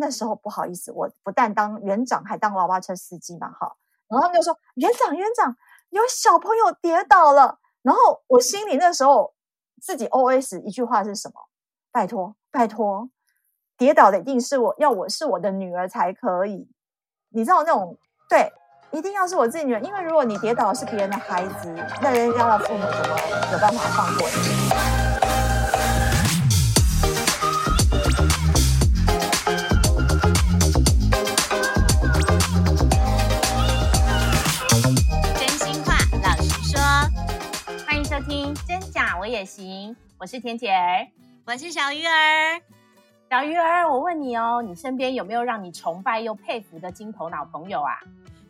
那时候不好意思，我不但当园长，还当娃娃车司机嘛，哈。然后他们就说：“园长，园长，有小朋友跌倒了。”然后我心里那时候自己 OS 一句话是什么？拜托，拜托，跌倒的一定是我，要我是我的女儿才可以。你知道那种对，一定要是我自己女儿，因为如果你跌倒的是别人的孩子，那人家的父母怎么有办法放过你？我也行，我是田姐儿，我是小鱼儿。小鱼儿，我问你哦，你身边有没有让你崇拜又佩服的金头脑朋友啊？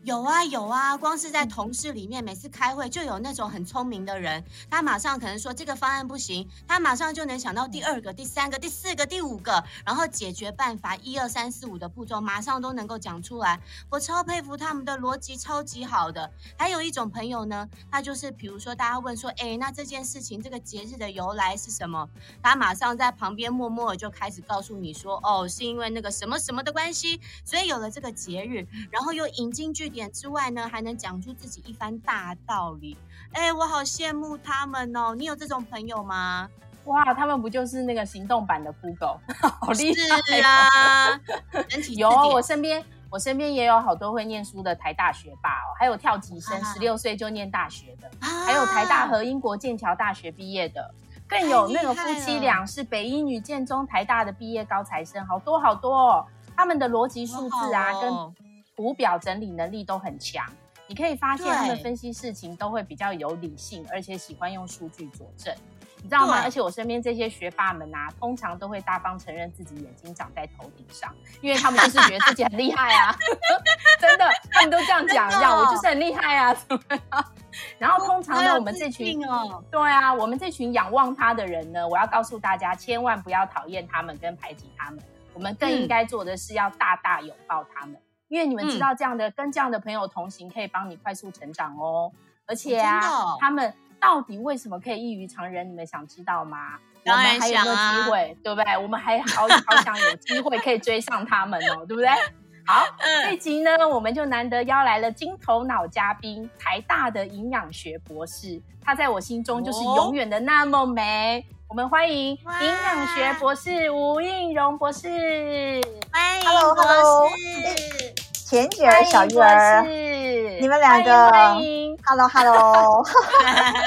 有啊有啊，光是在同事里面，每次开会就有那种很聪明的人，他马上可能说这个方案不行，他马上就能想到第二个、第三个、第四个、第五个，然后解决办法一二三四五的步骤，马上都能够讲出来。我超佩服他们的逻辑，超级好的。还有一种朋友呢，他就是比如说大家问说，哎，那这件事情这个节日的由来是什么？他马上在旁边默默的就开始告诉你说，哦，是因为那个什么什么的关系，所以有了这个节日，然后又引经据。点之外呢，还能讲出自己一番大道理。哎，我好羡慕他们哦！你有这种朋友吗？哇，他们不就是那个行动版的 Google，好厉害啊！有，我身边我身边也有好多会念书的台大学霸哦，还有跳级生，十六岁就念大学的，啊、还有台大和英国剑桥大学毕业的，更有那个夫妻俩是北一女、建中、台大的毕业高材生，好多好多哦！他们的逻辑数字啊，哦、跟图表整理能力都很强，你可以发现他们分析事情都会比较有理性，而且喜欢用数据佐证，你知道吗？而且我身边这些学霸们啊，通常都会大方承认自己眼睛长在头顶上，因为他们就是觉得自己很厉害啊，真的，他们都这样讲，这样我就是很厉害啊，怎么样？然后通常呢，我们这群哦，对啊，我们这群仰望他的人呢，我要告诉大家，千万不要讨厌他们跟排挤他们，我们更应该做的是要大大拥抱他们。因为你们知道，这样的、嗯、跟这样的朋友同行，可以帮你快速成长哦。而且啊，哦、他们到底为什么可以异于常人？你们想知道吗？当然想啊。我们还有没有机会？对不对？我们还好好想有机会可以追上他们哦，对不对？好，嗯、这集呢，我们就难得邀来了金头脑嘉宾，台大的营养学博士，他在我心中就是永远的那么美。哦、我们欢迎营养学博士吴映蓉博士，欢迎，Hello Hello，恬姐儿、小鱼儿，你们两个欢迎，Hello Hello，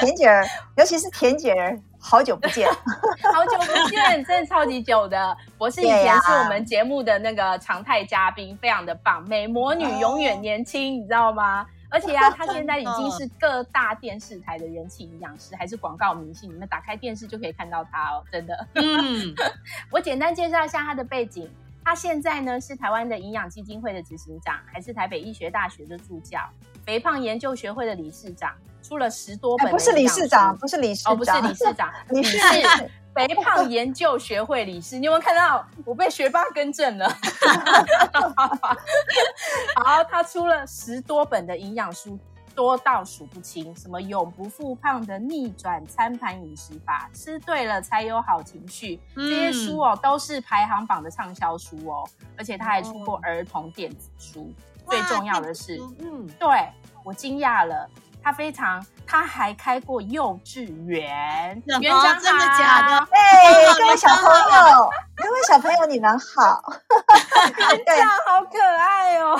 田姐儿，尤其是田姐儿。好久不见，好久不见，真的超级久的。我是以前是我们节目的那个常态嘉宾，非常的棒，美魔女永远年轻，你知道吗？而且啊，她现在已经是各大电视台的人气营养师，还是广告明星，你们打开电视就可以看到她哦，真的。嗯，我简单介绍一下她的背景，她现在呢是台湾的营养基金会的执行长，还是台北医学大学的助教，肥胖研究学会的理事长。出了十多本，不是理事长，不是理事长，哦，不是理事长，你是肥胖研究学会理事。你有没有看到我被学霸更正了？好，他出了十多本的营养书，多到数不清，什么永不复胖的逆转餐盘饮食法，吃对了才有好情绪，嗯、这些书哦都是排行榜的畅销书哦，而且他还出过儿童电子书。哦、最重要的是，嗯，对，我惊讶了。他非常，他还开过幼稚园，园长真的假的？哎，各位小朋友，各位小朋友，你们好，园长好可爱哦！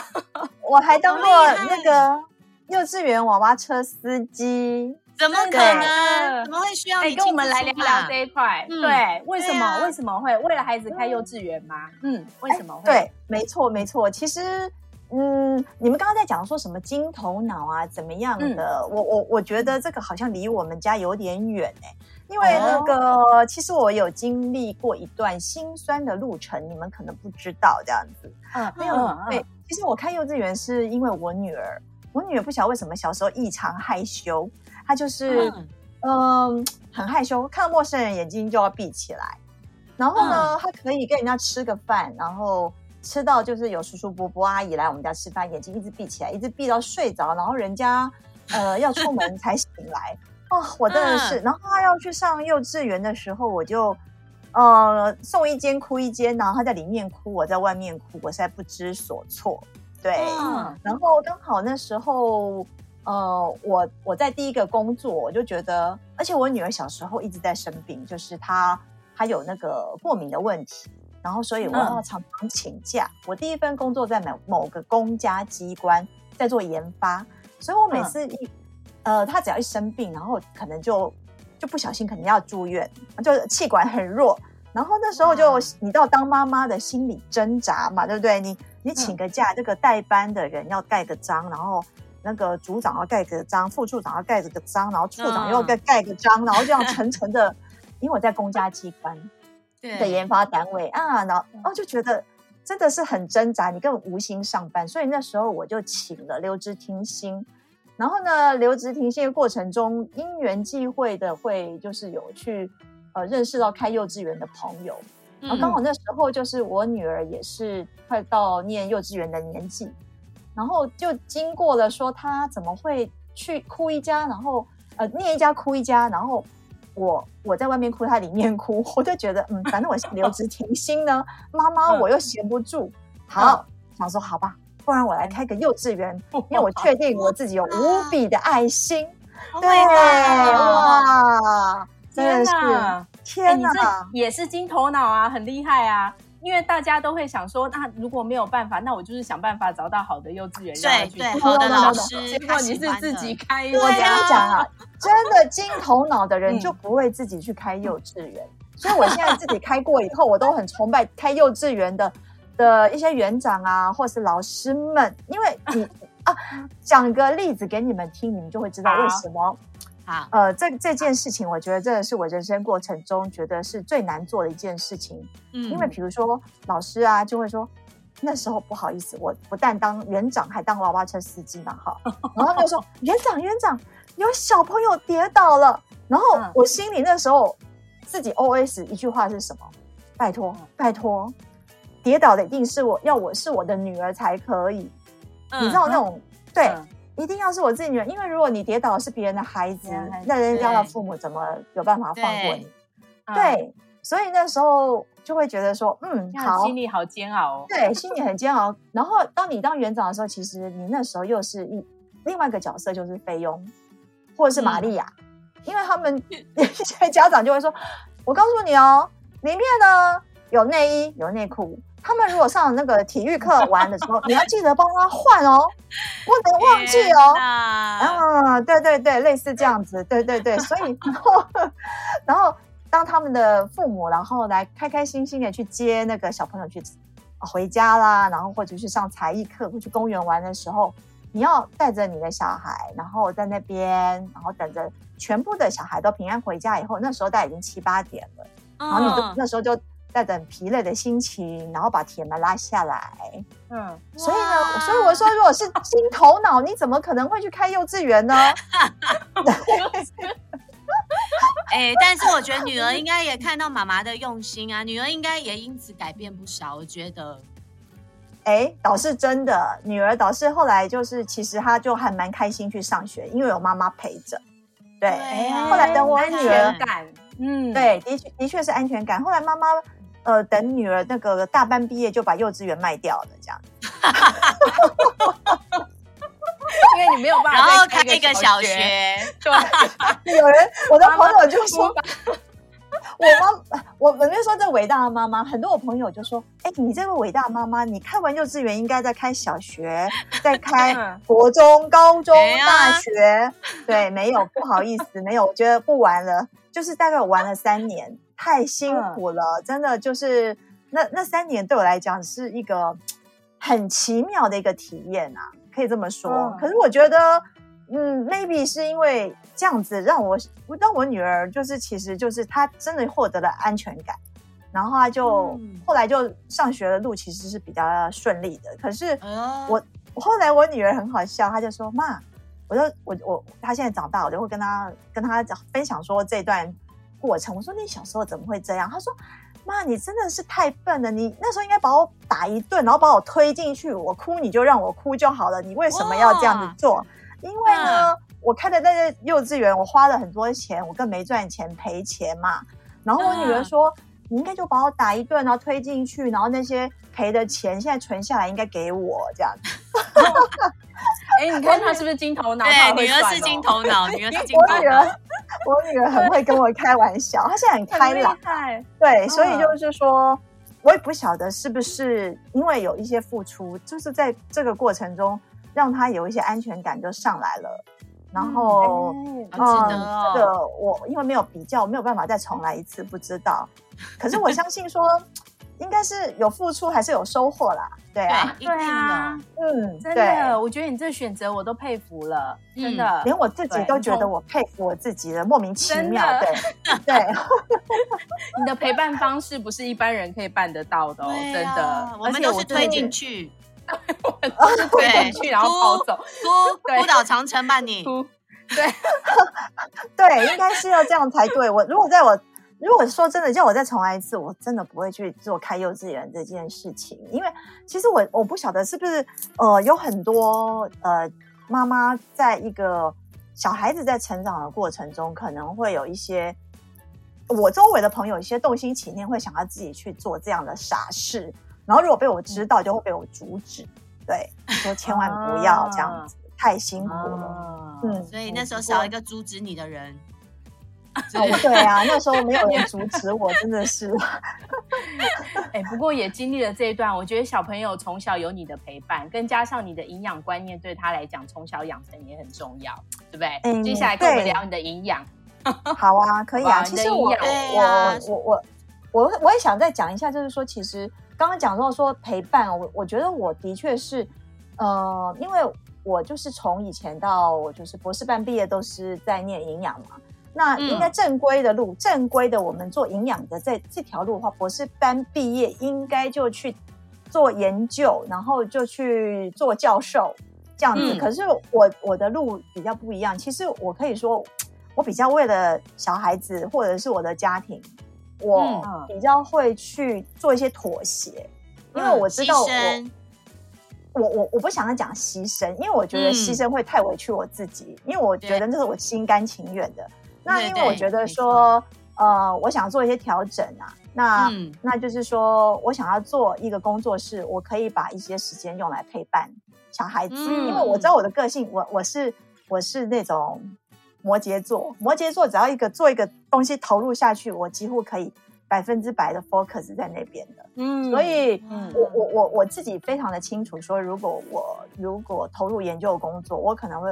我还当过那个幼稚园娃娃车司机，怎么可能？怎么会需要你？跟我们来聊聊这一块。对，为什么？为什么会为了孩子开幼稚园吗？嗯，为什么会？对，没错，没错，其实。嗯，你们刚刚在讲说什么金头脑啊，怎么样的？嗯、我我我觉得这个好像离我们家有点远哎、欸，因为那个、哦、其实我有经历过一段心酸的路程，你们可能不知道这样子。嗯，没有对，嗯、其实我开幼稚园是因为我女儿，我女儿不晓得为什么小时候异常害羞，她就是嗯、呃、很害羞，看到陌生人眼睛就要闭起来，然后呢，嗯、她可以跟人家吃个饭，然后。吃到就是有叔叔伯伯阿姨来我们家吃饭，眼睛一直闭起来，一直闭到睡着，然后人家呃要出门才醒来。哦，我真的是。然后她要去上幼稚园的时候，我就呃，送一间哭一间，然后他在里面哭，我在外面哭，我实在不知所措。对，嗯、然后刚好那时候，呃，我我在第一个工作，我就觉得，而且我女儿小时候一直在生病，就是她她有那个过敏的问题，然后所以我要常常请假。嗯、我第一份工作在某某个公家机关，在做研发，所以我每次一、嗯、呃，她只要一生病，然后可能就就不小心可能要住院，就气管很弱，然后那时候就、嗯、你知道当妈妈的心理挣扎嘛，对不对？你。你请个假，这个代班的人要盖个章，然后那个组长要盖个章，副处长要盖这个章，然后处长又要盖盖个章，然后这样层层的。因为我在公家机关 的研发单位啊，然后哦就觉得真的是很挣扎，你根本无心上班，所以那时候我就请了留职停薪。然后呢，留职停薪的过程中，因缘际会的会就是有去呃认识到开幼稚园的朋友。然后刚好那时候就是我女儿也是快到念幼稚园的年纪，然后就经过了说她怎么会去哭一家，然后呃念一家哭一家，然后我我在外面哭，她里面哭，我就觉得嗯，反正我留职停薪呢，妈妈我又闲不住，好想说好吧，不然我来开个幼稚园，因为我确定我自己有无比的爱心，对哇，真的是。天哪，欸、你这也是金头脑啊，很厉害啊！因为大家都会想说，那如果没有办法，那我就是想办法找到好的幼稚园，对对，好的老师。结果你是自己开，我跟你讲啊，真的金头脑的人就不会自己去开幼稚园。嗯、所以我现在自己开过以后，我都很崇拜开幼稚园的的一些园长啊，或是老师们，因为你啊，讲个例子给你们听，你们就会知道为什么。好，呃，这这件事情，我觉得真的是我人生过程中觉得是最难做的一件事情。嗯，因为比如说老师啊，就会说那时候不好意思，我不但当园长，还当娃娃车司机嘛，哈。然后就说园长，园长，有小朋友跌倒了。然后我心里那时候自己 OS 一句话是什么？拜托，拜托，跌倒的一定是我要我是我的女儿才可以。你知道那种对。一定要是我自己女儿，因为如果你跌倒是别人的孩子，那人家的父母怎么有办法放过你？对，对，所以那时候就会觉得说，嗯，好，心里好煎熬哦。对，心里很煎熬。然后当你当园长的时候，其实你那时候又是一另外一个角色，就是菲佣或者是玛利亚，嗯、因为他们 一些家长就会说，我告诉你哦，里面呢有内衣有内裤。他们如果上那个体育课玩的时候，你要记得帮他换哦，不能忘记哦。啊，对对对，类似这样子，对对对。所以，然后，然后当他们的父母，然后来开开心心的去接那个小朋友去回家啦，然后或者去上才艺课或去公园玩的时候，你要带着你的小孩，然后在那边，然后等着全部的小孩都平安回家以后，那时候大概已经七八点了，然后你就那时候就。带着很疲累的心情，然后把铁门拉下来。嗯，所以呢，所以我说，如果是金头脑，你怎么可能会去开幼稚园呢？哎，但是我觉得女儿应该也看到妈妈的用心啊，女儿应该也因此改变不少。我觉得，哎，倒是真的，女儿倒是后来就是，其实她就还蛮开心去上学，因为有妈妈陪着。对，对啊，后来等我女儿感，嗯，对，的确的确是安全感。后来妈妈。呃，等女儿那个大班毕业就把幼稚园卖掉了，这样。因为你没有办法，然后开一个小学。对，有人，我的朋友就说，我妈，我本来说这伟大的妈妈，很多我朋友就说，哎，你这位伟大的妈妈，你开完幼稚园应该再开小学，再开国中、高中、大学。对，没有，不好意思，没有，我觉得不玩了，就是大概我玩了三年。太辛苦了，嗯、真的就是那那三年对我来讲是一个很奇妙的一个体验啊，可以这么说。嗯、可是我觉得，嗯，maybe 是因为这样子让我让我女儿就是其实就是她真的获得了安全感，然后她就、嗯、后来就上学的路其实是比较顺利的。可是我、嗯、后来我女儿很好笑，她就说：“妈，我就我我他现在长大，我就会跟他跟他讲分享说这段。”过程，我说你小时候怎么会这样？他说：“妈，你真的是太笨了，你那时候应该把我打一顿，然后把我推进去，我哭你就让我哭就好了，你为什么要这样子做？因为呢，嗯、我开的那个幼稚园，我花了很多钱，我更没赚钱赔钱嘛。然后我女儿说：‘嗯、你应该就把我打一顿，然后推进去，然后那些赔的钱现在存下来应该给我这样 子。哎，你看他是不是金头脑？对，女儿是金头脑，女儿是金头脑。我女儿，我女儿很会跟我开玩笑，她现在很开朗。对，所以就是说，我也不晓得是不是因为有一些付出，就是在这个过程中让她有一些安全感就上来了。然后，嗯，这个我因为没有比较，我没有办法再重来一次，不知道。可是我相信说。应该是有付出还是有收获啦？对啊，对啊，嗯，真的，我觉得你这选择我都佩服了，真的，连我自己都觉得我佩服我自己了，莫名其妙，对。对。你的陪伴方式不是一般人可以办得到的哦，真的，我们都是推进去，推进去然后跑走，哭哭 倒长城吧你，对，对，应该是要这样才对。我如果在我。如果说真的叫我再重来一次，我真的不会去做开幼稚园这件事情，因为其实我我不晓得是不是呃有很多呃妈妈在一个小孩子在成长的过程中，可能会有一些我周围的朋友一些动心起念，会想要自己去做这样的傻事，然后如果被我知道，就会被我阻止，对，说 千万不要这样子，啊、太辛苦了，啊、嗯，所以那时候少一个阻止你的人。哦，对啊，那时候没有人 阻止我，真的是。哎，不过也经历了这一段，我觉得小朋友从小有你的陪伴，更加上你的营养观念，对他来讲从小养成也很重要，对不对？嗯，接下来跟我们聊你的营养。好啊，可以啊。其实我我我我我我也想再讲一下，就是说，其实刚刚讲到说陪伴，我我觉得我的确是，呃，因为我就是从以前到就是博士班毕业都是在念营养嘛。那应该正规的路，嗯、正规的我们做营养的，在这条路的话，博士班毕业应该就去做研究，然后就去做教授这样子。嗯、可是我我的路比较不一样，其实我可以说，我比较为了小孩子或者是我的家庭，我比较会去做一些妥协，嗯、因为我知道我我我我不想要讲牺牲，因为我觉得牺牲会太委屈我自己，嗯、因为我觉得那是我心甘情愿的。那因为我觉得说，呃，我想做一些调整啊，那、嗯、那就是说我想要做一个工作室，我可以把一些时间用来陪伴小孩子，嗯、因为我知道我的个性，我我是我是那种摩羯座，摩羯座只要一个做一个东西投入下去，我几乎可以百分之百的 focus 在那边的，嗯，所以我我我我自己非常的清楚，说如果我如果投入研究工作，我可能会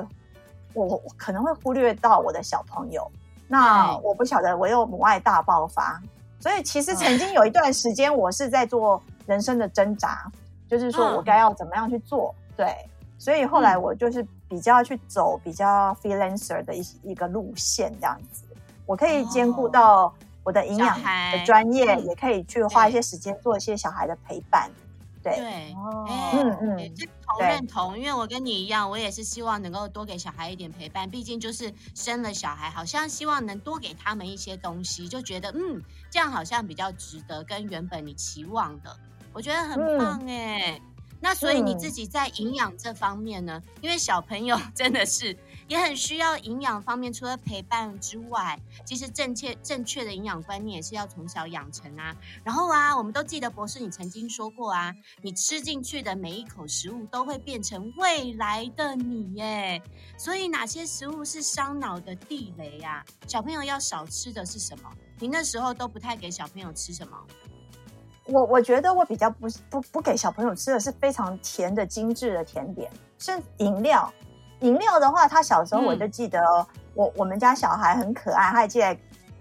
我我可能会忽略到我的小朋友。那我不晓得，我又母爱大爆发，所以其实曾经有一段时间，我是在做人生的挣扎，就是说我该要怎么样去做。对，所以后来我就是比较去走比较 freelancer 的一一个路线，这样子，我可以兼顾到我的营养的专业，也可以去花一些时间做一些小孩的陪伴。对，对哦，嗯嗯，这同认同，因为我跟你一样，我也是希望能够多给小孩一点陪伴，毕竟就是生了小孩，好像希望能多给他们一些东西，就觉得嗯，这样好像比较值得，跟原本你期望的，我觉得很棒哎。嗯那所以你自己在营养这方面呢？因为小朋友 真的是也很需要营养方面，除了陪伴之外，其实正确正确的营养观念也是要从小养成啊。然后啊，我们都记得博士你曾经说过啊，你吃进去的每一口食物都会变成未来的你耶。所以哪些食物是伤脑的地雷啊？小朋友要少吃的是什么？你那时候都不太给小朋友吃什么？我我觉得我比较不不不给小朋友吃的是非常甜的精致的甜点，是饮料。饮料的话，他小时候我就记得，我、嗯、我们家小孩很可爱，他还记得，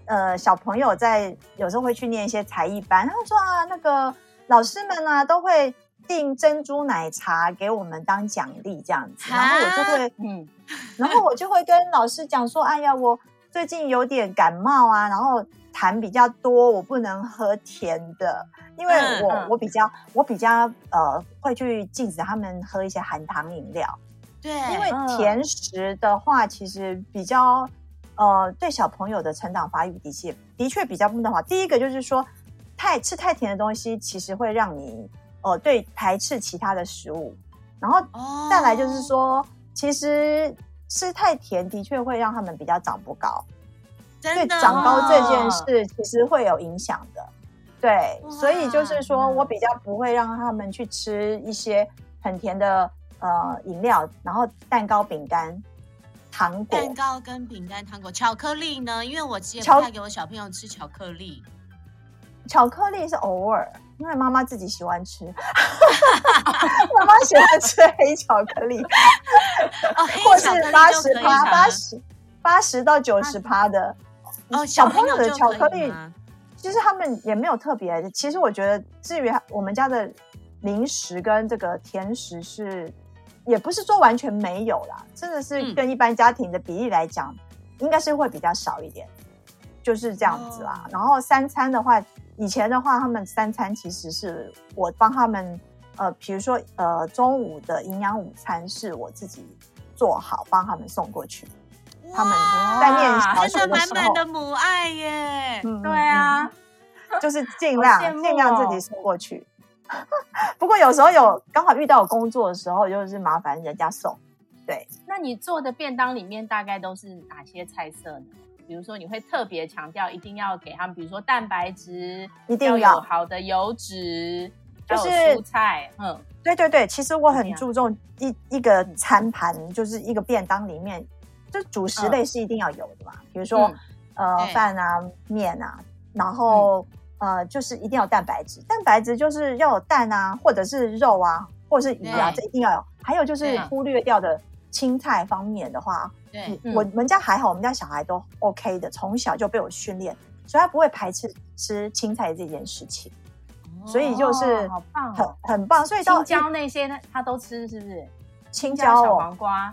呃，小朋友在有时候会去念一些才艺班，他说啊，那个老师们啊都会订珍珠奶茶给我们当奖励这样子，然后我就会嗯，然后我就会跟老师讲说，哎呀，我最近有点感冒啊，然后痰比较多，我不能喝甜的。因为我、嗯、我比较我比较呃会去禁止他们喝一些含糖饮料，对，因为甜食的话其实比较呃对小朋友的成长发育的确的确比较不能好。第一个就是说太吃太甜的东西，其实会让你呃对排斥其他的食物，然后再来就是说，哦、其实吃太甜的确会让他们比较长不高，对长高这件事其实会有影响的。对，所以就是说我比较不会让他们去吃一些很甜的呃饮料，然后蛋糕、饼干、糖果。蛋糕跟饼干、糖果、巧克力呢？因为我其实不太给我小朋友吃巧克力。巧克力是偶尔，因为妈妈自己喜欢吃。妈妈喜欢吃黑巧克力，哦，或是八十趴、八十八十到九十趴的。哦，小朋友的巧克力，其实他们也没有特别。其实我觉得，至于我们家的零食跟这个甜食是，也不是说完全没有啦，真的是跟一般家庭的比例来讲，嗯、应该是会比较少一点，就是这样子啦。哦、然后三餐的话，以前的话，他们三餐其实是我帮他们，呃，比如说呃，中午的营养午餐是我自己做好，帮他们送过去。他们在念小学的时候，满满的母爱耶！嗯、对啊，就是 尽量尽、哦、量自己送过去。不过有时候有刚好遇到有工作的时候，就是麻烦人家送。对，那你做的便当里面大概都是哪些菜色呢？比如说你会特别强调一定要给他们，比如说蛋白质，一定要，要有好的油脂，就是蔬菜。嗯，对对对，其实我很注重一一个餐盘，就是一个便当里面。就主食类是一定要有的嘛，嗯、比如说、嗯、呃饭啊面啊，然后、嗯、呃就是一定要有蛋白质，蛋白质就是要有蛋啊，或者是肉啊，或者是鱼啊，这一定要有。还有就是忽略掉的青菜方面的话，对，我们家还好，我们家小孩都 OK 的，从小就被我训练，所以他不会排斥吃青菜这件事情，哦、所以就是好棒，很很棒。所以青椒那些呢他都吃是不是？青椒、小黄瓜。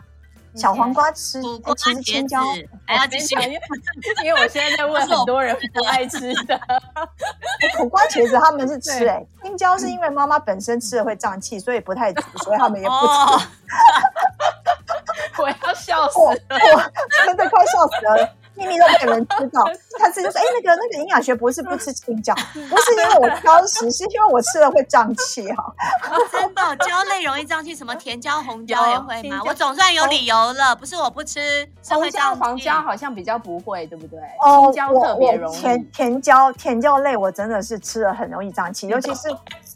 小黄瓜吃，欸、其实青椒还要继续，因为我现在在问很多人不爱吃的。苦瓜茄子他们是吃哎、欸，青椒是因为妈妈本身吃了会胀气，所以不太煮，所以他们也不吃。哦、我要笑死了，真的快笑死了。秘密都被人知道，他自己就说：“哎、欸，那个那个营养学博士不吃青椒，不是因为我挑食，是因为我吃了会胀气哈。”真的，椒类容易胀气，什么甜椒、红椒也会吗？我总算有理由了，不是我不吃，红椒、黄椒好像比较不会，对不对？哦，青椒特别容易。甜甜椒、甜椒类我真的是吃了很容易胀气，尤其是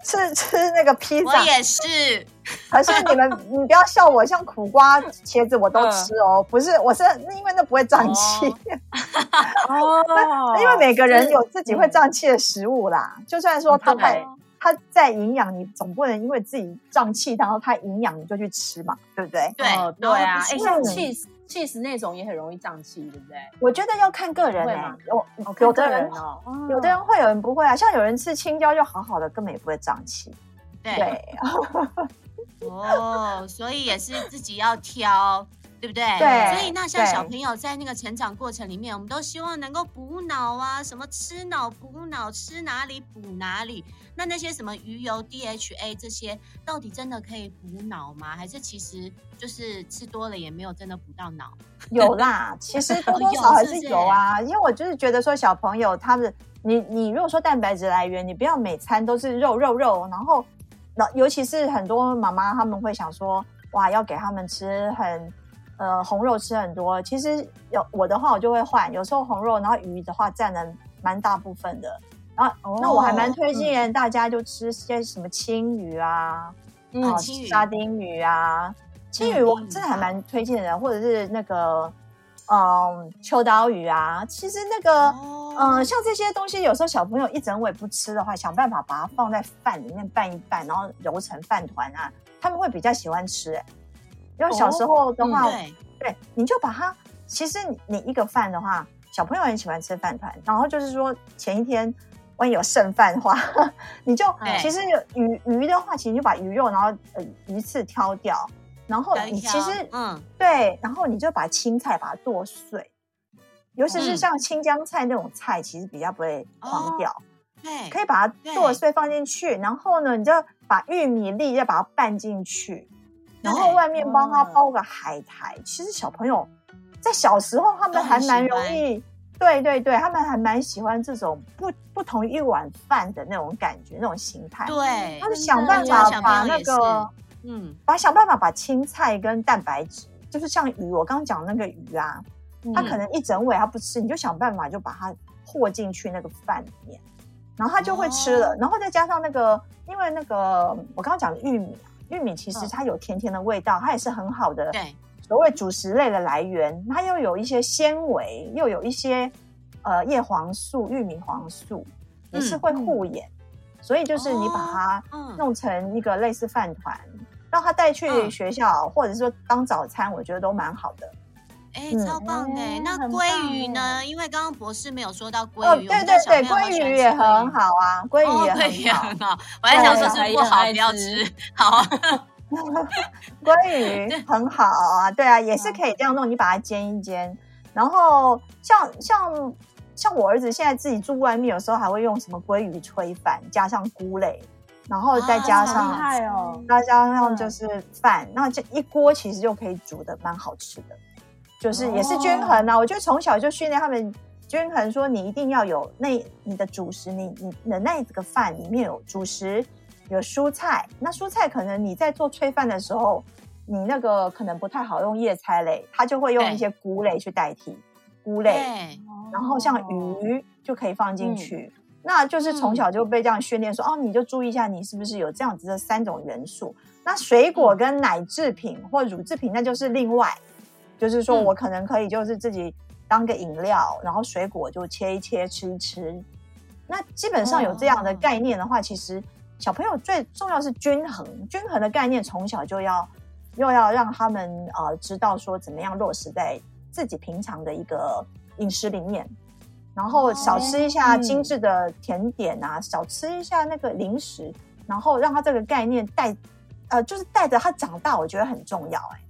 吃 吃那个披萨。我也是。可是你们，你不要笑我，像苦瓜、茄子我都吃哦。不是，我是因为那不会胀气。哦，因为每个人有自己会胀气的食物啦。就算说它在它在营养，你总不能因为自己胀气，然后他营养你就去吃嘛，对不对？对对啊。哎，像 cheese cheese 那种也很容易胀气，对不对？我觉得要看个人哎，有有的人哦，有的人会，有人不会啊。像有人吃青椒就好好的，根本也不会胀气。对。哦，所以也是自己要挑，对不对？对。所以那像小朋友在那个成长过程里面，我们都希望能够补脑啊，什么吃脑补脑，吃哪里补哪里。那那些什么鱼油 DHA 这些，到底真的可以补脑吗？还是其实就是吃多了也没有真的补到脑？有啦，其实多多少少还是有啊。因为我就是觉得说小朋友他们，你你如果说蛋白质来源，你不要每餐都是肉肉肉，然后。那尤其是很多妈妈他们会想说，哇，要给他们吃很呃红肉吃很多。其实有我的话，我就会换，有时候红肉，然后鱼的话占了蛮大部分的。然后、哦、那我还蛮推荐大家就吃些什么青鱼啊，嗯，啊、沙丁鱼啊，青鱼我真的还蛮推荐的，嗯、或者是那个。嗯，秋刀鱼啊，其实那个，嗯、oh. 呃，像这些东西，有时候小朋友一整尾不吃的话，想办法把它放在饭里面拌一拌，然后揉成饭团啊，他们会比较喜欢吃。因为小时候的话，oh. 对，对，你就把它，其实你，你一个饭的话，小朋友很喜欢吃饭团，然后就是说前一天万一有剩饭的话，你就对其实有鱼鱼的话，其实你就把鱼肉，然后呃鱼刺挑掉。然后你其实，嗯，对，然后你就把青菜把它剁碎，尤其是像青江菜那种菜，其实比较不会黄掉，对，可以把它剁碎放进去。然后呢，你就把玉米粒再把它拌进去，然后外面帮他包个海苔。其实小朋友在小时候，他们还蛮容易，对对对，他们还蛮喜欢这种不不同一碗饭的那种感觉，那种形态。对，他就想办法把那个。嗯，把想办法把青菜跟蛋白质，就是像鱼，我刚刚讲那个鱼啊，嗯、它可能一整尾他不吃，你就想办法就把它和进去那个饭里面，然后他就会吃了。哦、然后再加上那个，因为那个我刚刚讲的玉米，玉米其实它有甜甜的味道，它也是很好的。对。所谓主食类的来源，它又有一些纤维，又有一些呃叶黄素、玉米黄素，也是会护眼。嗯、所以就是你把它弄成一个类似饭团，嗯、让他带去学校，嗯、或者说当早餐，我觉得都蛮好的。哎，超棒的！那鲑鱼呢？因为刚刚博士没有说到鲑鱼。哦，对对对，鲑鱼也很好啊，鲑鱼也很好。我还想说是不好，不要吃。好。鲑鱼很好啊，对啊，也是可以这样弄。你把它煎一煎，然后像像像我儿子现在自己住外面，有时候还会用什么鲑鱼炊饭，加上菇类，然后再加上，哦，再加上就是饭，那这一锅其实就可以煮的蛮好吃的，就是也是均衡啊。我觉得从小就训练他们均衡，说你一定要有那你的主食，你你的那这个饭里面有主食。有蔬菜，那蔬菜可能你在做炊饭的时候，你那个可能不太好用叶菜类，它就会用一些菇类去代替菇类，然后像鱼就可以放进去。嗯、那就是从小就被这样训练说，说、嗯、哦，你就注意一下，你是不是有这样子的三种元素。那水果跟奶制品或乳制品，那就是另外，就是说我可能可以就是自己当个饮料，然后水果就切一切吃一吃。那基本上有这样的概念的话，其实。小朋友最重要是均衡，均衡的概念从小就要，又要让他们呃知道说怎么样落实在自己平常的一个饮食里面，然后少吃一下精致的甜点啊，嗯、少吃一下那个零食，然后让他这个概念带，呃，就是带着他长大，我觉得很重要、欸。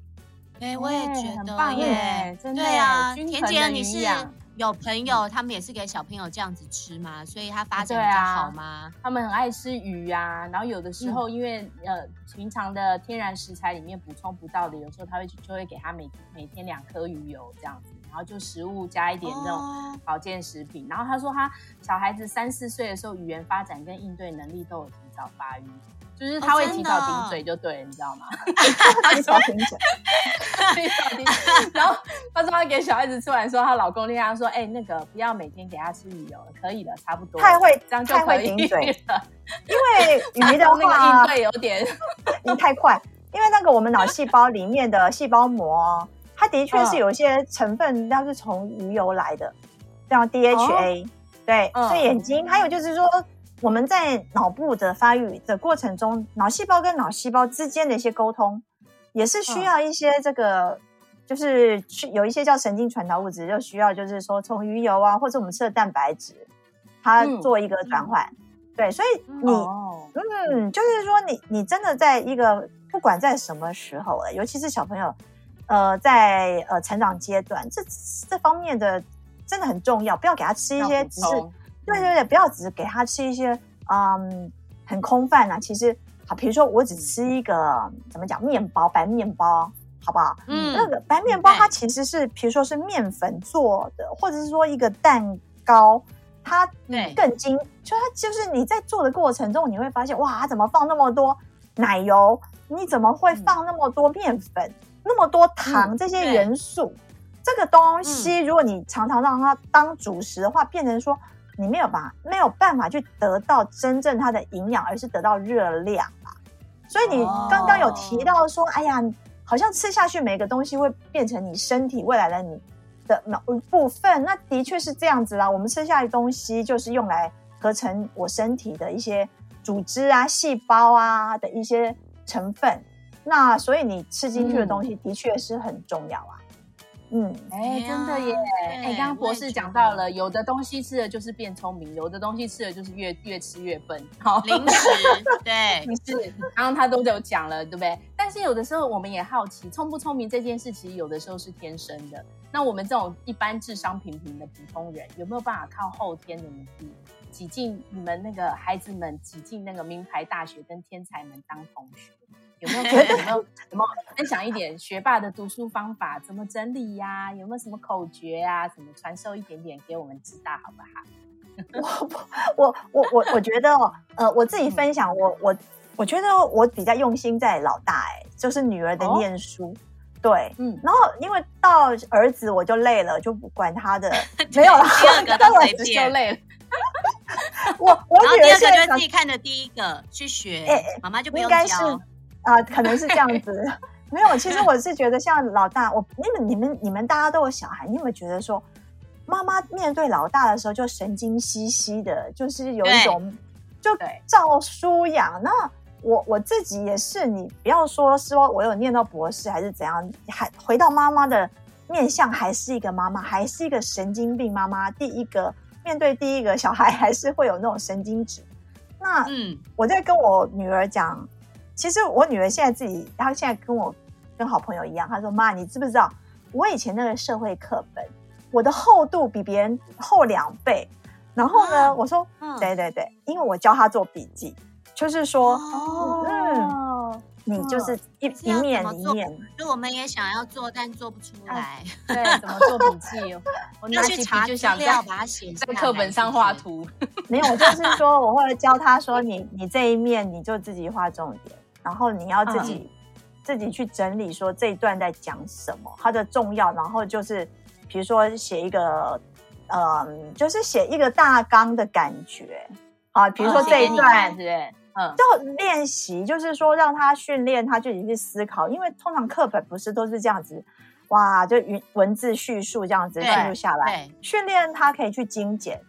哎，哎，我也觉得很棒耶，真的对啊，田姐你是。有朋友，他们也是给小朋友这样子吃吗？所以他发展比较好吗？啊、他们很爱吃鱼啊，然后有的时候因为、嗯、呃平常的天然食材里面补充不到的，有时候他会就会给他每每天两颗鱼油这样子，然后就食物加一点那种保健食品。哦、然后他说他小孩子三四岁的时候，语言发展跟应对能力都有提早发育。就是他会提早顶嘴就对了，你知道吗？提早顶嘴，提早顶嘴。然后他说他给小孩子吃完，说她老公令他说：“哎、欸，那个不要每天给他吃鱼油了，可以了，差不多。”太会这样就可以顶嘴了，因为鱼的那个应对有点你太快。因为那个我们脑细胞里面的细胞膜，它的确是有一些成分，它是从鱼油来的，像 DHA、哦。对，所以眼睛还有就是说。我们在脑部的发育的过程中，脑细胞跟脑细胞之间的一些沟通，也是需要一些这个，嗯、就是去有一些叫神经传导物质，就需要就是说从鱼油啊，或者我们吃的蛋白质，它做一个转换。嗯、对，所以你，哦、嗯，就是说你你真的在一个不管在什么时候，尤其是小朋友，呃，在呃成长阶段，这这方面的真的很重要，不要给他吃一些只是。对对对，不要只是给他吃一些嗯很空泛啊。其实好，比如说我只吃一个怎么讲面包，白面包，好不好？嗯，那个白面包它其实是，比如说是面粉做的，或者是说一个蛋糕，它更精，就它就是你在做的过程中，你会发现哇，它怎么放那么多奶油？你怎么会放那么多面粉？那么多糖这些元素？这个东西，如果你常常让它当主食的话，变成说。你没有法？没有办法去得到真正它的营养，而是得到热量啊。所以你刚刚有提到说，哦、哎呀，好像吃下去每个东西会变成你身体未来的你的某部分。那的确是这样子啦。我们吃下的东西就是用来合成我身体的一些组织啊、细胞啊的一些成分。那所以你吃进去的东西的确是很重要啊。嗯，哎，真的耶！哎，刚刚博士讲到了，有的东西吃了就是变聪明，有的东西吃了就是越越吃越笨。好，零食，对，是。刚刚他都有讲了，对不对？但是有的时候我们也好奇，聪不聪明这件事，其实有的时候是天生的。那我们这种一般智商平平的普通人，有没有办法靠后天的努力，挤进你们那个孩子们挤进那个名牌大学，跟天才们当同学？有没有有没有 什么分享一点学霸的读书方法？怎么整理呀、啊？有没有什么口诀啊？怎么传授一点点给我们知道，好不好？我我我我我觉得，呃，我自己分享，我我我觉得我比较用心在老大、欸，哎，就是女儿的念书，哦、对，嗯，然后因为到儿子我就累了，就不管他的，没有了，第二个都随便，就累了。我我女儿现在自己看的第一个去学，妈妈就不用教。应该是啊、呃，可能是这样子。没有，其实我是觉得像老大，我你们你们你们大家都有小孩，你有没有觉得说，妈妈面对老大的时候就神经兮兮的，就是有一种就照书养。那我我自己也是，你不要说说我有念到博士还是怎样，还回到妈妈的面相还是一个妈妈，还是一个神经病妈妈。第一个面对第一个小孩，还是会有那种神经质。那嗯，我在跟我女儿讲，其实我女儿现在自己，她现在跟我。跟好朋友一样，她说：“妈，你知不知道我以前那个社会课本，我的厚度比别人厚两倍。然后呢，啊、我说，嗯、对对对，因为我教她做笔记，就是说，哦、嗯，你就是一一面一面，就我们也想要做，但做不出来。啊、对，怎么做笔记？我拿起笔就想要把它写在课本上画图。没有，就是说，我会教他说，你你这一面你就自己画重点，然后你要自己。嗯”自己去整理说这一段在讲什么，它的重要，然后就是比如说写一个，嗯，就是写一个大纲的感觉。啊，比如说这一段，哦、对，嗯，就练习，就是说让他训练他自己去思考，因为通常课本不是都是这样子，哇，就文文字叙述这样子记录下来，训练他可以去精简，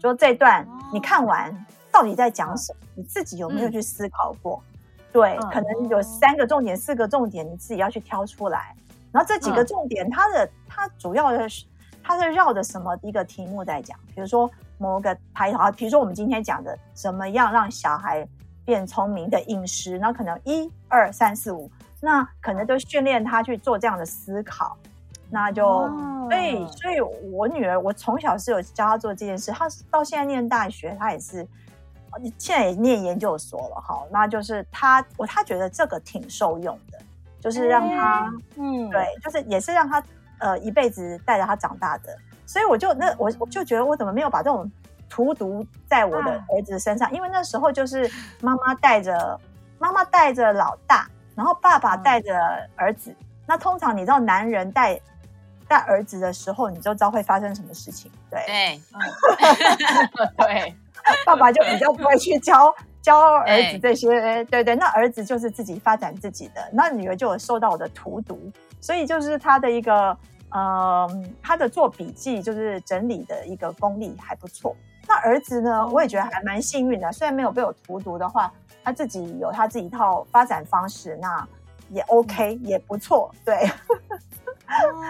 说这段你看完到底在讲什么，你自己有没有去思考过？嗯对，可能有三个重点、四个重点，你自己要去挑出来。然后这几个重点，它的它主要的是它是绕着什么一个题目在讲？比如说某个排好，比如说我们今天讲的怎么样让小孩变聪明的饮食，那可能一二三四五，那可能就训练他去做这样的思考。那就所以，所以我女儿，我从小是有教她做这件事，她到现在念大学，她也是。现在也念研究所了哈，那就是他我他觉得这个挺受用的，就是让他嗯对，就是也是让他呃一辈子带着他长大的，所以我就那我我就觉得我怎么没有把这种荼毒在我的儿子身上？因为那时候就是妈妈带着妈妈带着老大，然后爸爸带着儿子。那通常你知道男人带带儿子的时候，你就知道会发生什么事情，对对对。爸爸就比较不会去教 教儿子这些，欸、对对，那儿子就是自己发展自己的，那女儿就有受到我的荼毒，所以就是他的一个，呃，他的做笔记就是整理的一个功力还不错。那儿子呢，我也觉得还蛮幸运的，虽然没有被我荼毒的话，他自己有他自己一套发展方式，那也 OK，也不错，对。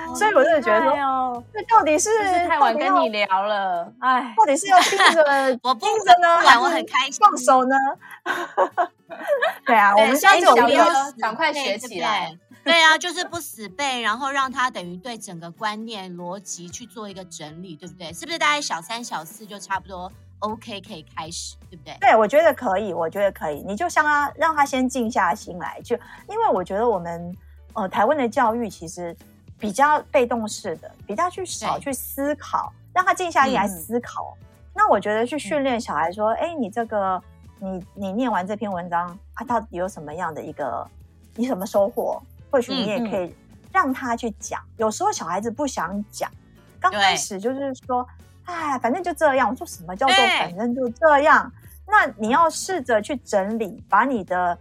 哦、所以我就觉得说，这到底是，是太晚跟你聊了，哎，到底是要盯着 我盯着呢，还是我很开心放手呢？对啊，对我们现在就要赶快学起来。对啊，就是不死背，然后让他等于对整个观念逻辑去做一个整理，对不对？是不是大概小三小四就差不多 OK 可以开始，对不对？对，我觉得可以，我觉得可以。你就像他，让他先静下心来，就因为我觉得我们呃台湾的教育其实。比较被动式的，比较去少去思考，让他静下心来思考。嗯、那我觉得去训练小孩说，哎、嗯，你这个，你你念完这篇文章，他到底有什么样的一个，你什么收获？或许你也可以让他去讲。嗯、有时候小孩子不想讲，刚开始就是说，哎，反正就这样。我说什么叫做反正就这样？那你要试着去整理，把你的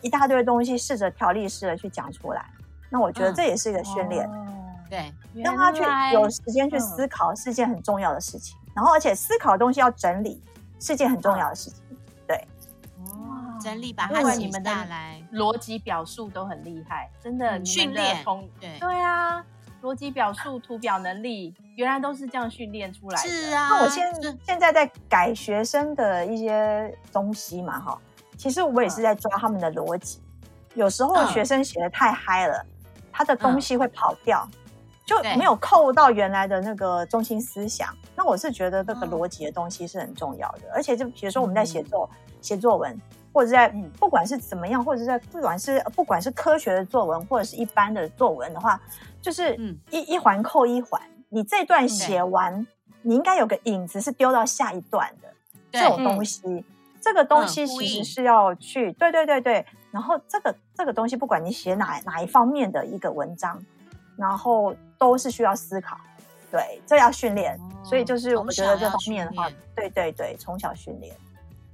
一大堆东西试着条例式的去讲出来。那我觉得这也是一个训练，嗯哦、对，让他去有时间去思考是件很重要的事情。嗯、然后，而且思考的东西要整理是件很重要的事情。对，哦，整理把它写下来，逻辑表述都很厉害，真的训练。对对啊，逻辑表述、图表能力，原来都是这样训练出来的。是啊，那我现在现在在改学生的一些东西嘛，哈，其实我也是在抓他们的逻辑。有时候学生写的太嗨了。他的东西会跑掉，嗯、就没有扣到原来的那个中心思想。那我是觉得这个逻辑的东西是很重要的，嗯、而且就比如说我们在写作、写、嗯、作文，或者是在不管是怎么样，或者在不管是不管是科学的作文，或者是一般的作文的话，就是一一环扣一环。你这段写完，嗯、你应该有个影子是丢到下一段的这种东西。嗯、这个东西其实是要去，对对对对。然后这个这个东西，不管你写哪哪一方面的一个文章，然后都是需要思考，对，这要训练，哦、所以就是我觉得这方面的话，对对对，从小训练。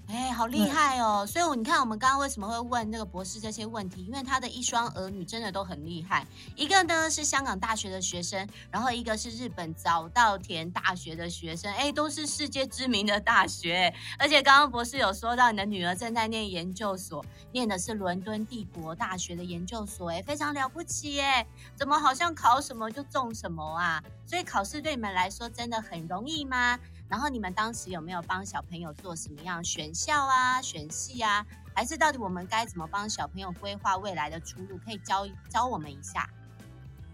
哎，好厉害哦！嗯、所以你看，我们刚刚为什么会问那个博士这些问题？因为他的一双儿女真的都很厉害。一个呢是香港大学的学生，然后一个是日本早稻田大学的学生，哎，都是世界知名的大学。而且刚刚博士有说到，你的女儿正在念研究所，念的是伦敦帝国大学的研究所，哎，非常了不起耶！怎么好像考什么就中什么啊？所以考试对你们来说真的很容易吗？然后你们当时有没有帮小朋友做什么样选校啊、选系啊？还是到底我们该怎么帮小朋友规划未来的出路？可以教教我们一下。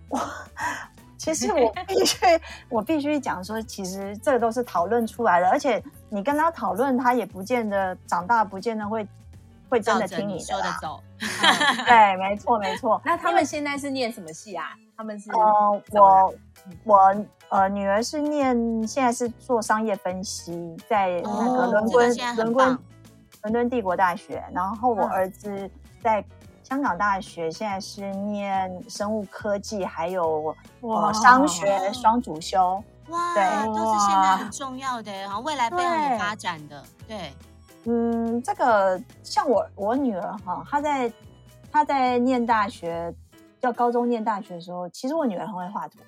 我，其实我必须我必须讲说，其实这都是讨论出来的，而且你跟他讨论，他也不见得长大，不见得会会真的听你的，你说的走。嗯、对，没错没错。那他们现在是念什么系啊？他们是呃，我我。呃，女儿是念，现在是做商业分析，在那个伦敦伦敦伦敦帝国大学。然后我儿子在香港大学，现在是念生物科技，还有呃商学双主修。哇，对，都是现在很重要的，然后未来非常有发展的。对，嗯，这个像我我女儿哈，她在她在念大学，叫高中念大学的时候，其实我女儿很会画图，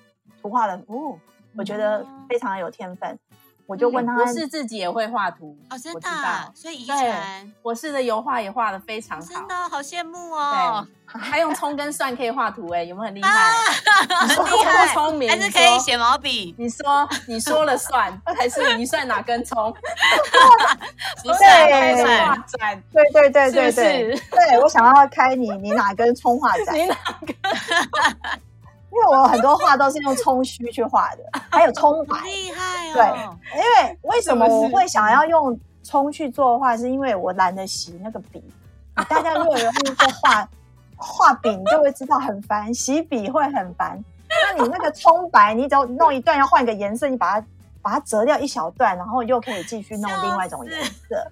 图画的哦。我觉得非常有天分，我就问他，博士自己也会画图哦，真的，所以遗传，博士的油画也画的非常好，真的好羡慕哦。对，还用葱跟蒜可以画图，哎，有没有很厉害？很厉害，聪明，还是可以写毛笔？你说，你说了算，还是你算哪根葱？不是开画展，对对对对对，对我想要开你，你哪根葱画展？你哪根？因为我很多画都是用葱须去画的，还有葱白，厉害哦。对，因为为什么我会想要用葱去做画，是因为我懒得洗那个笔。大家如果有用过画画笔，你就会知道很烦，洗笔会很烦。那你那个葱白，你只要弄一段要换个颜色，你把它把它折掉一小段，然后又可以继续弄另外一种颜色，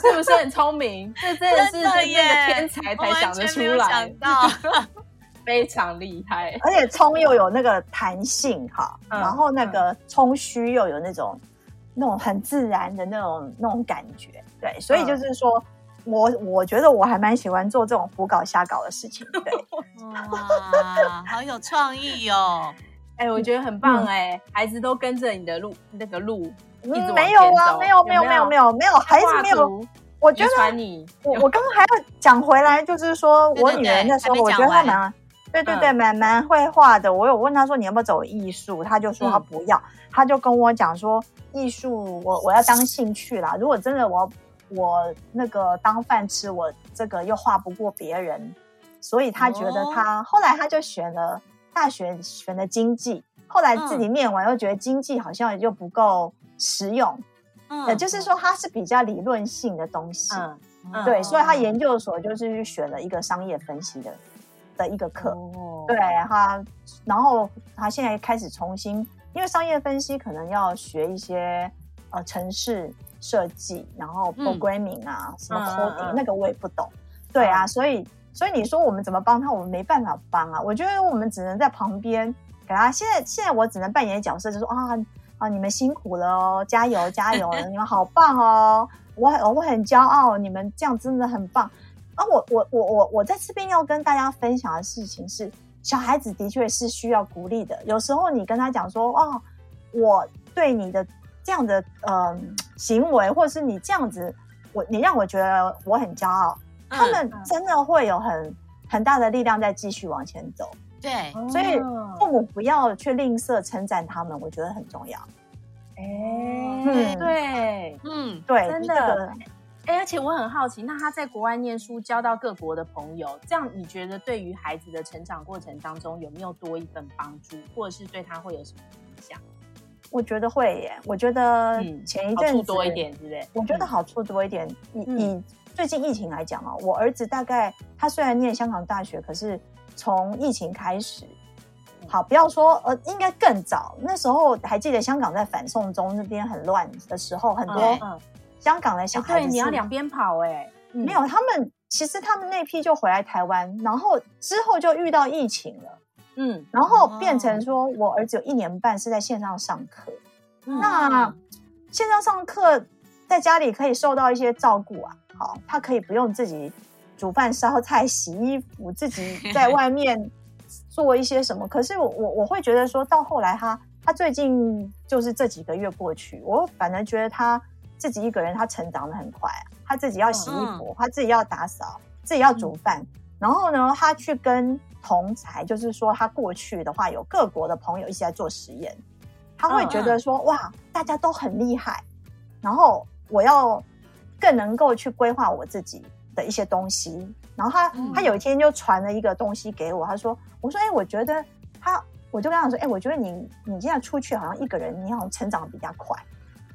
是不是很聪明？这 真的是那个天才才想得出来。非常厉害，而且葱又有那个弹性哈，嗯、然后那个葱须又有那种那种很自然的那种那种感觉，对，所以就是说、嗯、我我觉得我还蛮喜欢做这种胡搞瞎搞的事情，对，哇，好有创意哦，哎、欸，我觉得很棒哎、欸，嗯、孩子都跟着你的路那个路，嗯，没有啊，没有没有没有没有没有，孩子没有，我觉得你我我刚刚还要讲回来，就是说我女儿那时候，我觉得她蛮。对对对，蛮蛮、嗯、会画的。我有问他说，你要不要走艺术，他就说他不要，嗯、他就跟我讲说艺术我我要当兴趣啦。如果真的我我那个当饭吃，我这个又画不过别人，所以他觉得他、哦、后来他就选了大学选了经济，后来自己念完又觉得经济好像又不够实用，嗯，也就是说他是比较理论性的东西，嗯，嗯对，所以他研究所就是去选了一个商业分析的。的一个课，哦、对哈，然后他现在开始重新，因为商业分析可能要学一些呃城市设计，然后 programming 啊，嗯、什么 coding，、嗯、那个我也不懂，嗯、对啊，所以所以你说我们怎么帮他，我们没办法帮啊，我觉得我们只能在旁边给他。现在现在我只能扮演的角色就是说啊啊，你们辛苦了哦，加油加油，你们好棒哦，我很我很骄傲，你们这样真的很棒。啊，我我我我我在这边要跟大家分享的事情是，小孩子的确是需要鼓励的。有时候你跟他讲说，哦，我对你的这样的呃行为，或者是你这样子，我你让我觉得我很骄傲，他们真的会有很很大的力量在继续往前走。对，所以父母不要去吝啬称赞他们，我觉得很重要。哎，嗯，对，嗯，对，真的。哎，而且我很好奇，那他在国外念书，交到各国的朋友，这样你觉得对于孩子的成长过程当中有没有多一份帮助，或者是对他会有什么影响？我觉得会耶。我觉得前一阵子、嗯、好处多一点，对不对？我觉得好处多一点。以、嗯、以最近疫情来讲啊，我儿子大概他虽然念香港大学，可是从疫情开始，好，不要说呃，应该更早，那时候还记得香港在反送中那边很乱的时候，很多。香港的小孩子，对，你要两边跑哎、欸，没有，他们其实他们那批就回来台湾，然后之后就遇到疫情了，嗯，然后变成说我儿子有一年半是在线上上课，哦、那线上上课在家里可以受到一些照顾啊，好，他可以不用自己煮饭、烧菜、洗衣服，自己在外面做一些什么。可是我我我会觉得说到后来他，他他最近就是这几个月过去，我反而觉得他自己一个人他成长的很快啊，他自己要洗衣服，他自己要打扫，自己要煮饭，然后呢，他去跟。同才就是说，他过去的话有各国的朋友一起在做实验，他会觉得说哇，大家都很厉害，然后我要更能够去规划我自己的一些东西。然后他他有一天就传了一个东西给我，他说：“我说哎，我觉得他，我就跟他说，哎，我觉得你你现在出去好像一个人，你好像成长得比较快。”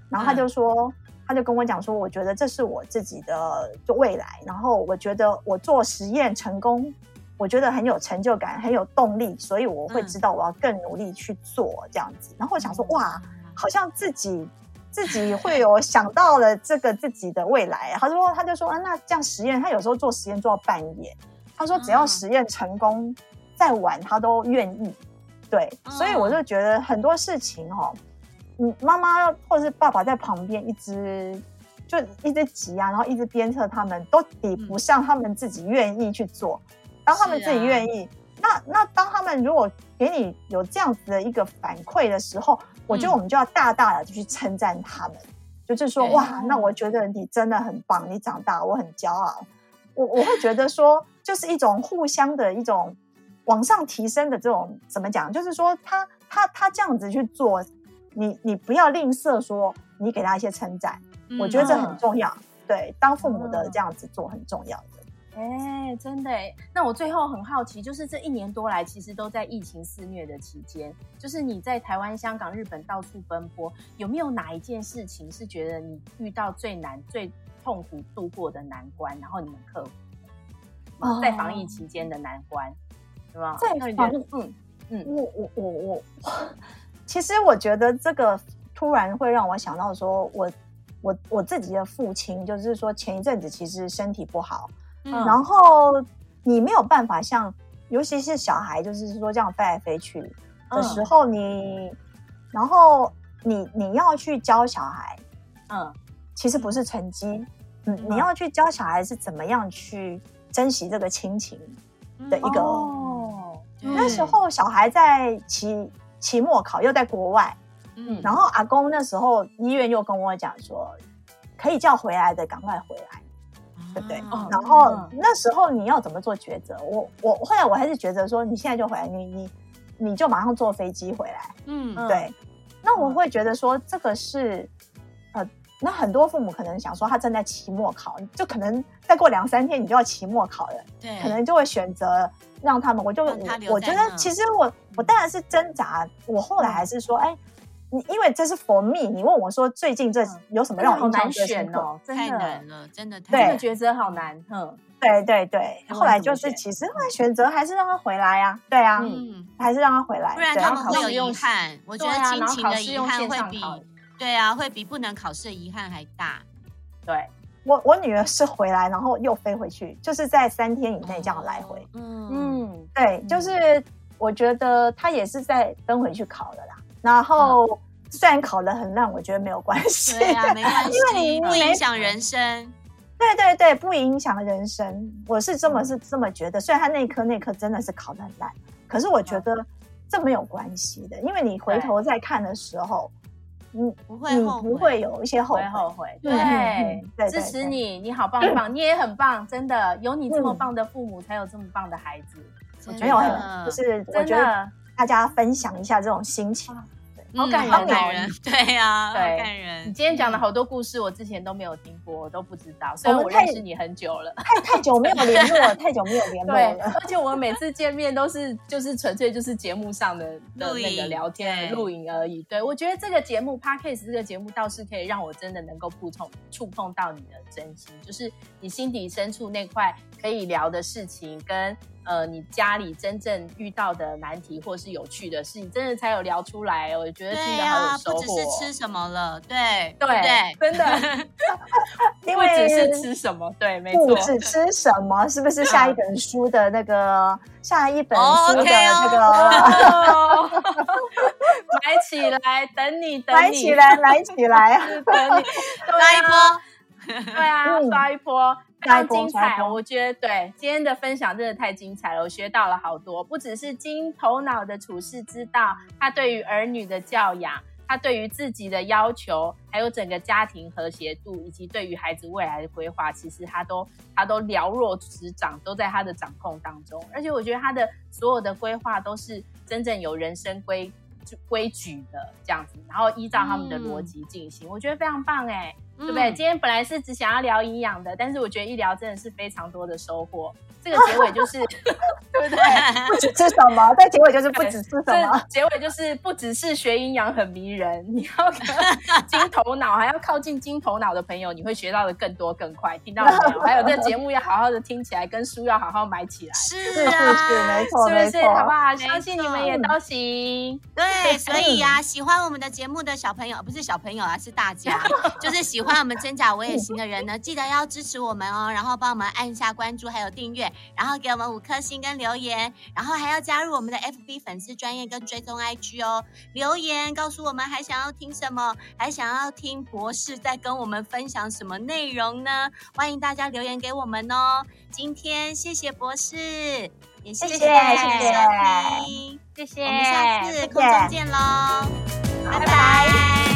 然后他就说，他就跟我讲说，我觉得这是我自己的就未来，然后我觉得我做实验成功。我觉得很有成就感，很有动力，所以我会知道我要更努力去做这样子。然后我想说，哇，好像自己自己会有想到了这个自己的未来。他说，他就说，啊，那这样实验，他有时候做实验做到半夜。他说，只要实验成功，再晚他都愿意。对，所以我就觉得很多事情哦，嗯，妈妈或者是爸爸在旁边一直就一直急啊，然后一直鞭策他们，都比不上他们自己愿意去做。当他们自己愿意，啊、那那当他们如果给你有这样子的一个反馈的时候，嗯、我觉得我们就要大大的去称赞他们，就是说哇，那我觉得你真的很棒，你长大我很骄傲。我我会觉得说，就是一种互相的一种往上提升的这种怎么讲？就是说他他他这样子去做，你你不要吝啬说你给他一些称赞，嗯、我觉得这很重要。对，当父母的这样子做很重要的。哎、欸，真的哎，那我最后很好奇，就是这一年多来，其实都在疫情肆虐的期间，就是你在台湾、香港、日本到处奔波，有没有哪一件事情是觉得你遇到最难、最痛苦度过的难关，然后你们克服？哦，在防疫期间的难关，对吧？在防疫，嗯嗯，我我我我，其实我觉得这个突然会让我想到说，我我我自己的父亲，就是说前一阵子其实身体不好。嗯、然后你没有办法像，尤其是小孩，就是说这样飞来飞去的时候，你，嗯、然后你你要去教小孩，嗯，其实不是成绩，嗯，你要去教小孩是怎么样去珍惜这个亲情的一个。哦，那时候小孩在期期末考，又在国外，嗯，然后阿公那时候医院又跟我讲说，可以叫回来的，赶快回来。对不对？哦、然后、嗯、那时候你要怎么做抉择？我我后来我还是觉得说，你现在就回来，你你你就马上坐飞机回来。嗯，对。那我会觉得说，这个是呃，那很多父母可能想说，他正在期末考，就可能再过两三天你就要期末考了，对，可能就会选择让他们。我就我我觉得，其实我我当然是挣扎，我后来还是说，哎。你因为这是 for me，你问我说最近这有什么让我印象最深刻？哦，真的太难了，真的太难，对，抉择好难。哼，对对对，后来就是其实后来选择还是让他回来呀，对啊，嗯，还是让他回来，不然他们会有遗憾。我觉得亲情的遗憾会比对啊，会比不能考试的遗憾还大。对，我我女儿是回来，然后又飞回去，就是在三天以内这样来回。嗯嗯，对，就是我觉得她也是在登回去考的啦。然后虽然考得很烂，我觉得没有关系，对啊，没关系，因为你不影响人生。对对对，不影响人生，我是这么是这么觉得。虽然他那科那科真的是考得很烂，可是我觉得这没有关系的，因为你回头再看的时候，你不会你不会有一些后悔。后悔，对，支持你，你好棒棒，你也很棒，真的有你这么棒的父母，才有这么棒的孩子。没有，就是我觉得。大家分享一下这种心情，好感人，感人，对呀，对，感人。你今天讲了好多故事，我之前都没有听过，我都不知道。虽然我认识你很久了，太太久没有联络，太久没有联络了。而且我们每次见面都是就是纯粹就是节目上的的那个聊天录影而已。对，我觉得这个节目 Podcast 这个节目倒是可以让我真的能够触碰触碰到你的真心，就是你心底深处那块可以聊的事情跟。呃，你家里真正遇到的难题或是有趣的事，你真的才有聊出来。我觉得听得好有收获。不只是吃什么了，对对对，真的。因为不只是吃什么，对，没错，不只吃什么，是不是下一本书的那个下一本书的那个？哦 okay 哦、买起来，等你，等你，买起来，买起来，等你，刷一波，对啊，刷一波。非常精彩，我觉得对今天的分享真的太精彩了，我学到了好多，不只是金头脑的处世之道，他对于儿女的教养，他对于自己的要求，还有整个家庭和谐度，以及对于孩子未来的规划，其实他都他都了若指掌，都在他的掌控当中。而且我觉得他的所有的规划都是真正有人生规规矩的这样子，然后依照他们的逻辑进行，嗯、我觉得非常棒哎。对不对？今天本来是只想要聊营养的，但是我觉得一聊真的是非常多的收获。这个结尾就是，对不对？不只是什么，但结尾就是不只是什么。结尾就是不只是学营养很迷人，你要金头脑，还要靠近金头脑的朋友，你会学到的更多更快。听到没有？还有这个节目要好好的听起来，跟书要好好买起来。是是是，没错，是不是？好不好？相信你们也都行。对，所以呀，喜欢我们的节目的小朋友，不是小朋友啊，是大家，就是喜欢我们真假我也行 的人呢，记得要支持我们哦，然后帮我们按下关注，还有订阅。然后给我们五颗星跟留言，然后还要加入我们的 FB 粉丝专页跟追踪 IG 哦。留言告诉我们还想要听什么，还想要听博士在跟我们分享什么内容呢？欢迎大家留言给我们哦。今天谢谢博士，也谢谢大家收听，谢谢，我们下次空中见喽，拜拜。